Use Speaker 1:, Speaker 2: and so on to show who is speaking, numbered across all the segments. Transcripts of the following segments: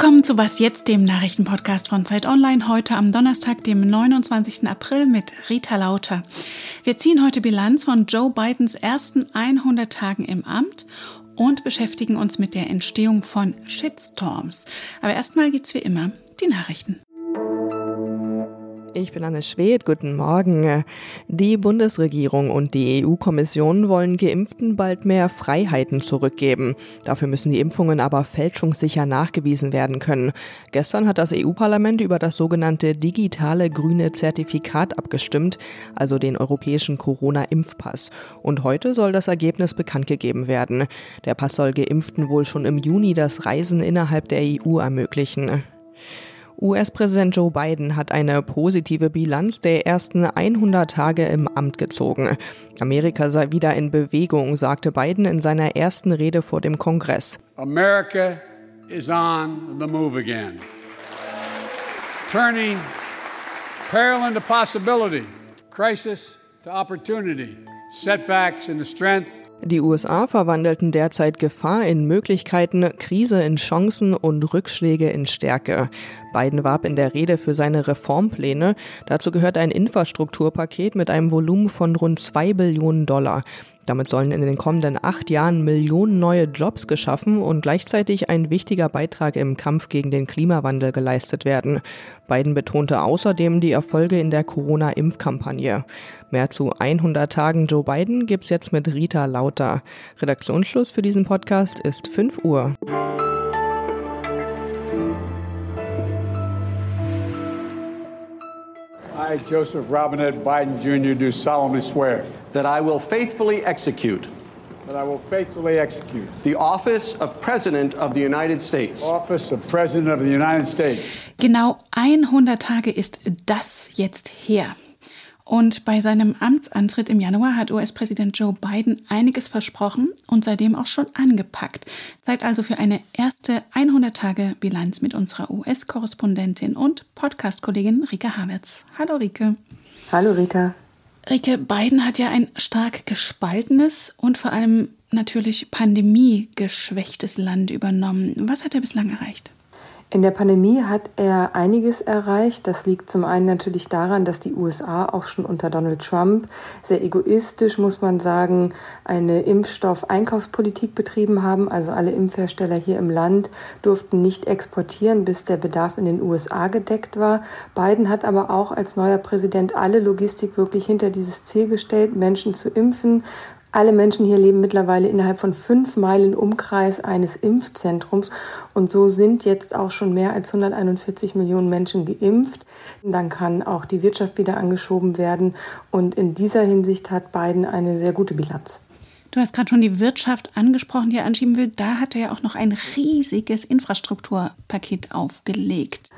Speaker 1: Willkommen zu Was jetzt, dem Nachrichtenpodcast von Zeit Online, heute am Donnerstag, dem 29. April mit Rita Lauter. Wir ziehen heute Bilanz von Joe Bidens ersten 100 Tagen im Amt und beschäftigen uns mit der Entstehung von Shitstorms. Aber erstmal gibt's wie immer die Nachrichten.
Speaker 2: Ich bin Anne Schwedt, guten Morgen. Die Bundesregierung und die EU-Kommission wollen Geimpften bald mehr Freiheiten zurückgeben. Dafür müssen die Impfungen aber fälschungssicher nachgewiesen werden können. Gestern hat das EU-Parlament über das sogenannte digitale grüne Zertifikat abgestimmt, also den europäischen Corona-Impfpass. Und heute soll das Ergebnis bekannt gegeben werden. Der Pass soll Geimpften wohl schon im Juni das Reisen innerhalb der EU ermöglichen. US-Präsident Joe Biden hat eine positive Bilanz der ersten 100 Tage im Amt gezogen. Amerika sei wieder in Bewegung, sagte Biden in seiner ersten Rede vor dem Kongress. America is on the move again. Turning peril into possibility, crisis to opportunity, setbacks into strength die USA verwandelten derzeit Gefahr in Möglichkeiten, Krise in Chancen und Rückschläge in Stärke. Biden warb in der Rede für seine Reformpläne. Dazu gehört ein Infrastrukturpaket mit einem Volumen von rund zwei Billionen Dollar. Damit sollen in den kommenden acht Jahren Millionen neue Jobs geschaffen und gleichzeitig ein wichtiger Beitrag im Kampf gegen den Klimawandel geleistet werden. Biden betonte außerdem die Erfolge in der Corona-Impfkampagne. Mehr zu 100 Tagen Joe Biden gibt's jetzt mit Rita Lauter. Redaktionsschluss für diesen Podcast ist 5 Uhr.
Speaker 3: I, Joseph Robinette Biden Jr., do solemnly swear that I will faithfully execute. That I will faithfully execute. The office of President of the United States. Office of President of the United States.
Speaker 1: Genau 100 Tage ist das jetzt her. Und bei seinem Amtsantritt im Januar hat US-Präsident Joe Biden einiges versprochen und seitdem auch schon angepackt. Zeit also für eine erste 100-Tage-Bilanz mit unserer US-Korrespondentin und Podcast-Kollegin Rike Havertz. Hallo Rike.
Speaker 4: Hallo Rita.
Speaker 1: Rike, Biden hat ja ein stark gespaltenes und vor allem natürlich pandemiegeschwächtes Land übernommen. Was hat er bislang erreicht?
Speaker 4: In der Pandemie hat er einiges erreicht. Das liegt zum einen natürlich daran, dass die USA auch schon unter Donald Trump sehr egoistisch, muss man sagen, eine Impfstoffeinkaufspolitik betrieben haben. Also alle Impfhersteller hier im Land durften nicht exportieren, bis der Bedarf in den USA gedeckt war. Biden hat aber auch als neuer Präsident alle Logistik wirklich hinter dieses Ziel gestellt, Menschen zu impfen, alle Menschen hier leben mittlerweile innerhalb von fünf Meilen Umkreis eines Impfzentrums und so sind jetzt auch schon mehr als 141 Millionen Menschen geimpft. Dann kann auch die Wirtschaft wieder angeschoben werden und in dieser Hinsicht hat Biden eine sehr gute Bilanz.
Speaker 1: Du hast gerade schon die Wirtschaft angesprochen, die er anschieben will. Da hat er ja auch noch ein riesiges Infrastrukturpaket aufgelegt.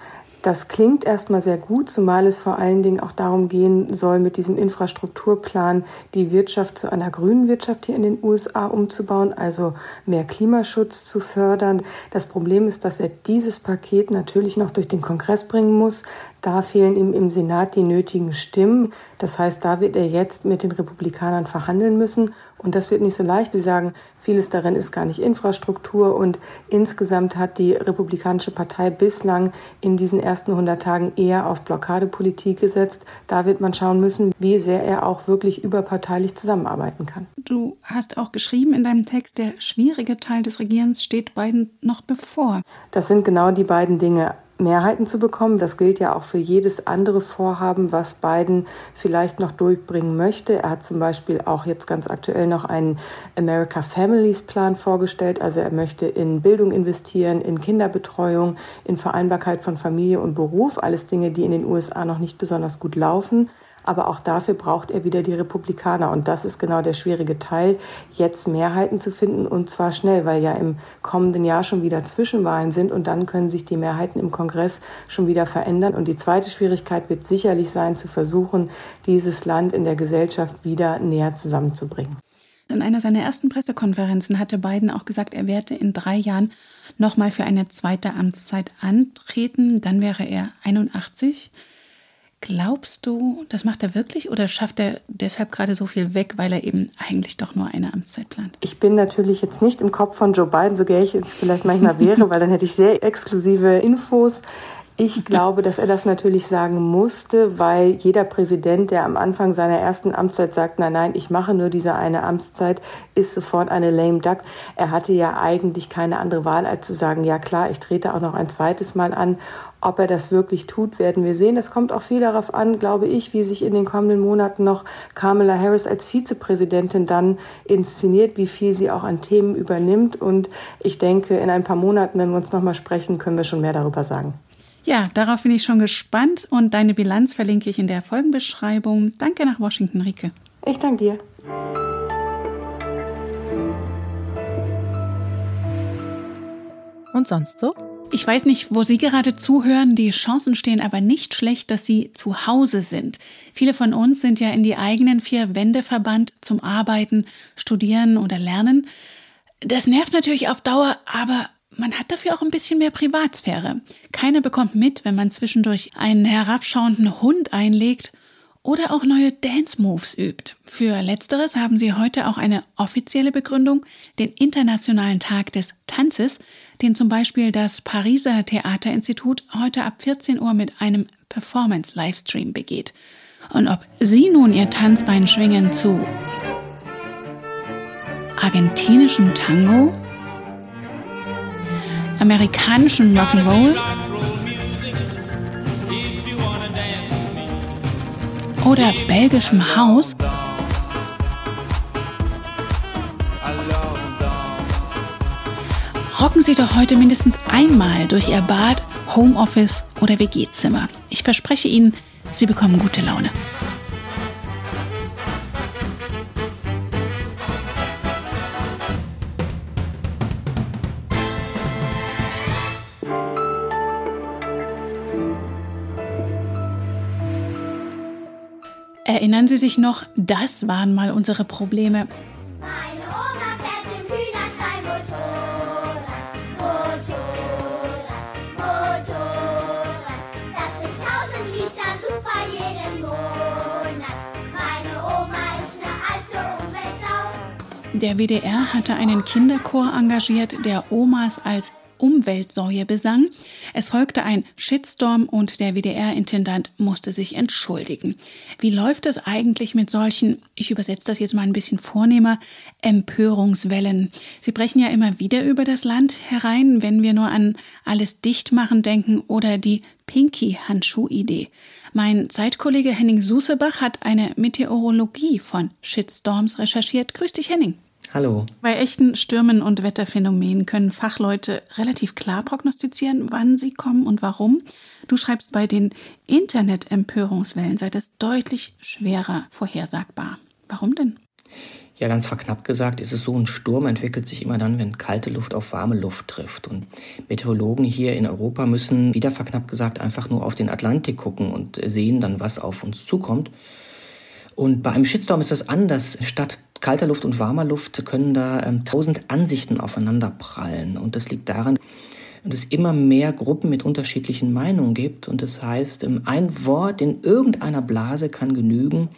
Speaker 4: Das klingt erstmal sehr gut, zumal es vor allen Dingen auch darum gehen soll, mit diesem Infrastrukturplan die Wirtschaft zu einer grünen Wirtschaft hier in den USA umzubauen, also mehr Klimaschutz zu fördern. Das Problem ist, dass er dieses Paket natürlich noch durch den Kongress bringen muss. Da fehlen ihm im Senat die nötigen Stimmen. Das heißt, da wird er jetzt mit den Republikanern verhandeln müssen. Und das wird nicht so leicht. Sie sagen, vieles darin ist gar nicht Infrastruktur. Und insgesamt hat die Republikanische Partei bislang in diesen ersten 100 Tagen eher auf Blockadepolitik gesetzt. Da wird man schauen müssen, wie sehr er auch wirklich überparteilich zusammenarbeiten kann.
Speaker 1: Du hast auch geschrieben in deinem Text, der schwierige Teil des Regierens steht beiden noch bevor.
Speaker 4: Das sind genau die beiden Dinge. Mehrheiten zu bekommen. Das gilt ja auch für jedes andere Vorhaben, was Biden vielleicht noch durchbringen möchte. Er hat zum Beispiel auch jetzt ganz aktuell noch einen America Families Plan vorgestellt. Also er möchte in Bildung investieren, in Kinderbetreuung, in Vereinbarkeit von Familie und Beruf. Alles Dinge, die in den USA noch nicht besonders gut laufen. Aber auch dafür braucht er wieder die Republikaner. Und das ist genau der schwierige Teil, jetzt Mehrheiten zu finden und zwar schnell, weil ja im kommenden Jahr schon wieder Zwischenwahlen sind und dann können sich die Mehrheiten im Kongress schon wieder verändern. Und die zweite Schwierigkeit wird sicherlich sein, zu versuchen, dieses Land in der Gesellschaft wieder näher zusammenzubringen.
Speaker 1: In einer seiner ersten Pressekonferenzen hatte Biden auch gesagt, er werde in drei Jahren nochmal für eine zweite Amtszeit antreten. Dann wäre er 81. Glaubst du, das macht er wirklich oder schafft er deshalb gerade so viel weg, weil er eben eigentlich doch nur eine Amtszeit plant?
Speaker 4: Ich bin natürlich jetzt nicht im Kopf von Joe Biden, so gern ich es vielleicht manchmal wäre, weil dann hätte ich sehr exklusive Infos. Ich glaube, dass er das natürlich sagen musste, weil jeder Präsident, der am Anfang seiner ersten Amtszeit sagt, nein, nein, ich mache nur diese eine Amtszeit, ist sofort eine lame duck. Er hatte ja eigentlich keine andere Wahl, als zu sagen, ja klar, ich trete auch noch ein zweites Mal an. Ob er das wirklich tut, werden wir sehen. Es kommt auch viel darauf an, glaube ich, wie sich in den kommenden Monaten noch Kamala Harris als Vizepräsidentin dann inszeniert, wie viel sie auch an Themen übernimmt. Und ich denke, in ein paar Monaten, wenn wir uns nochmal sprechen, können wir schon mehr darüber sagen.
Speaker 1: Ja, darauf bin ich schon gespannt und deine Bilanz verlinke ich in der Folgenbeschreibung. Danke nach Washington, Rike.
Speaker 4: Ich danke dir.
Speaker 1: Und sonst so? Ich weiß nicht, wo Sie gerade zuhören. Die Chancen stehen aber nicht schlecht, dass Sie zu Hause sind. Viele von uns sind ja in die eigenen vier Wände verbannt zum Arbeiten, Studieren oder Lernen. Das nervt natürlich auf Dauer, aber man hat dafür auch ein bisschen mehr Privatsphäre. Keiner bekommt mit, wenn man zwischendurch einen herabschauenden Hund einlegt oder auch neue Dance-Moves übt. Für letzteres haben sie heute auch eine offizielle Begründung, den Internationalen Tag des Tanzes, den zum Beispiel das Pariser Theaterinstitut heute ab 14 Uhr mit einem Performance-Livestream begeht. Und ob Sie nun Ihr Tanzbein schwingen zu argentinischen Tango amerikanischen Rock'n'Roll oder belgischem Haus rocken Sie doch heute mindestens einmal durch Ihr Bad, Homeoffice oder WG-Zimmer. Ich verspreche Ihnen, Sie bekommen gute Laune. Erinnern Sie sich noch, das waren mal unsere Probleme. Meine Oma fährt im Hühnerstall Motorrad, Motorrad, Motorrad. Das sind 1000 Liter super jeden Monat. Meine Oma ist eine alte Umweltsau. Der WDR hatte einen Kinderchor engagiert, der Omas als Umweltsäue besang. Es folgte ein Shitstorm und der WDR-Intendant musste sich entschuldigen. Wie läuft es eigentlich mit solchen, ich übersetze das jetzt mal ein bisschen vornehmer, Empörungswellen? Sie brechen ja immer wieder über das Land herein, wenn wir nur an alles Dichtmachen denken oder die Pinky-Handschuh-Idee. Mein Zeitkollege Henning Susebach hat eine Meteorologie von Shitstorms recherchiert. Grüß dich, Henning.
Speaker 5: Hallo.
Speaker 1: Bei echten Stürmen und Wetterphänomenen können Fachleute relativ klar prognostizieren, wann sie kommen und warum. Du schreibst, bei den Internet-Empörungswellen sei das deutlich schwerer vorhersagbar. Warum denn?
Speaker 5: Ja, ganz verknappt gesagt ist es so, ein Sturm entwickelt sich immer dann, wenn kalte Luft auf warme Luft trifft. Und Meteorologen hier in Europa müssen, wieder verknappt gesagt, einfach nur auf den Atlantik gucken und sehen dann, was auf uns zukommt. Und bei einem Shitstorm ist das anders. Statt kalter Luft und warmer Luft können da ähm, tausend Ansichten aufeinander prallen. Und das liegt daran, dass es immer mehr Gruppen mit unterschiedlichen Meinungen gibt. Und das heißt, ähm, ein Wort in irgendeiner Blase kann genügen,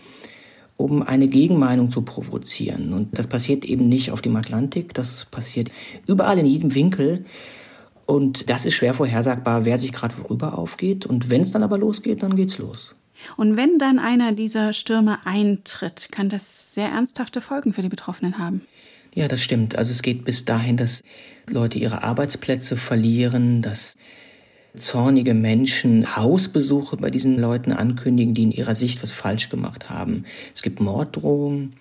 Speaker 5: um eine Gegenmeinung zu provozieren. Und das passiert eben nicht auf dem Atlantik, das passiert überall in jedem Winkel. Und das ist schwer vorhersagbar, wer sich gerade worüber aufgeht. Und wenn es dann aber losgeht, dann geht's los.
Speaker 1: Und wenn dann einer dieser Stürme eintritt, kann das sehr ernsthafte Folgen für die Betroffenen haben.
Speaker 5: Ja, das stimmt. Also es geht bis dahin, dass Leute ihre Arbeitsplätze verlieren, dass zornige Menschen Hausbesuche bei diesen Leuten ankündigen, die in ihrer Sicht was falsch gemacht haben. Es gibt Morddrohungen.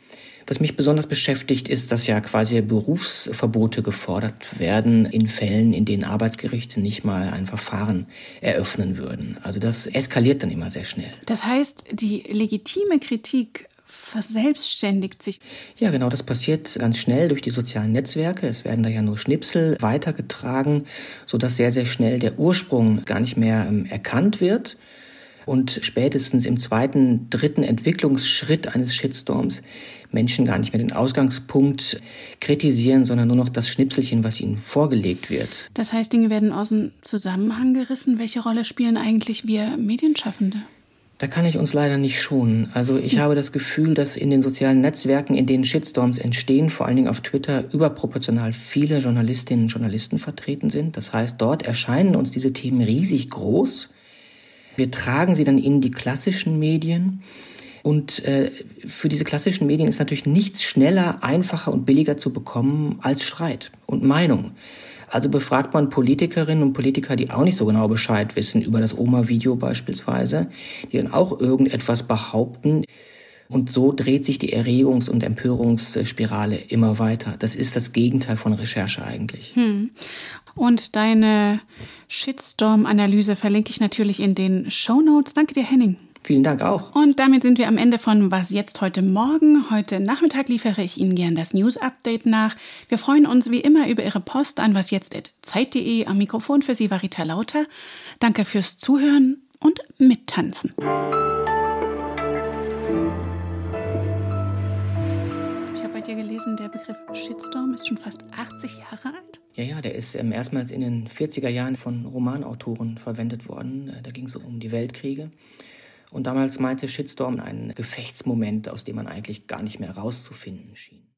Speaker 5: Was mich besonders beschäftigt, ist, dass ja quasi Berufsverbote gefordert werden in Fällen, in denen Arbeitsgerichte nicht mal ein Verfahren eröffnen würden. Also das eskaliert dann immer sehr schnell.
Speaker 1: Das heißt, die legitime Kritik verselbstständigt sich.
Speaker 5: Ja, genau, das passiert ganz schnell durch die sozialen Netzwerke. Es werden da ja nur Schnipsel weitergetragen, sodass sehr, sehr schnell der Ursprung gar nicht mehr ähm, erkannt wird. Und spätestens im zweiten, dritten Entwicklungsschritt eines Shitstorms Menschen gar nicht mehr den Ausgangspunkt kritisieren, sondern nur noch das Schnipselchen, was ihnen vorgelegt wird.
Speaker 1: Das heißt, Dinge werden aus dem Zusammenhang gerissen. Welche Rolle spielen eigentlich wir Medienschaffende?
Speaker 5: Da kann ich uns leider nicht schonen. Also ich habe das Gefühl, dass in den sozialen Netzwerken, in denen Shitstorms entstehen, vor allen Dingen auf Twitter, überproportional viele Journalistinnen und Journalisten vertreten sind. Das heißt, dort erscheinen uns diese Themen riesig groß. Wir tragen sie dann in die klassischen Medien. Und äh, für diese klassischen Medien ist natürlich nichts schneller, einfacher und billiger zu bekommen als Streit und Meinung. Also befragt man Politikerinnen und Politiker, die auch nicht so genau Bescheid wissen über das Oma-Video beispielsweise, die dann auch irgendetwas behaupten. Und so dreht sich die Erregungs- und Empörungsspirale immer weiter. Das ist das Gegenteil von Recherche eigentlich. Hm.
Speaker 1: Und deine Shitstorm-Analyse verlinke ich natürlich in den Show Notes. Danke dir, Henning.
Speaker 5: Vielen Dank auch.
Speaker 1: Und damit sind wir am Ende von Was jetzt heute Morgen. Heute Nachmittag liefere ich Ihnen gern das News Update nach. Wir freuen uns wie immer über Ihre Post an wasjetzt.zeit.de. Am Mikrofon für Sie war Rita Lauter. Danke fürs Zuhören und Mittanzen. Ich habe bei dir gelesen, der Begriff Shitstorm ist schon fast 80 Jahre alt.
Speaker 5: Ja, ja, der ist ähm, erstmals in den 40er Jahren von Romanautoren verwendet worden. Da ging es um die Weltkriege. Und damals meinte Shitstorm einen Gefechtsmoment, aus dem man eigentlich gar nicht mehr rauszufinden schien.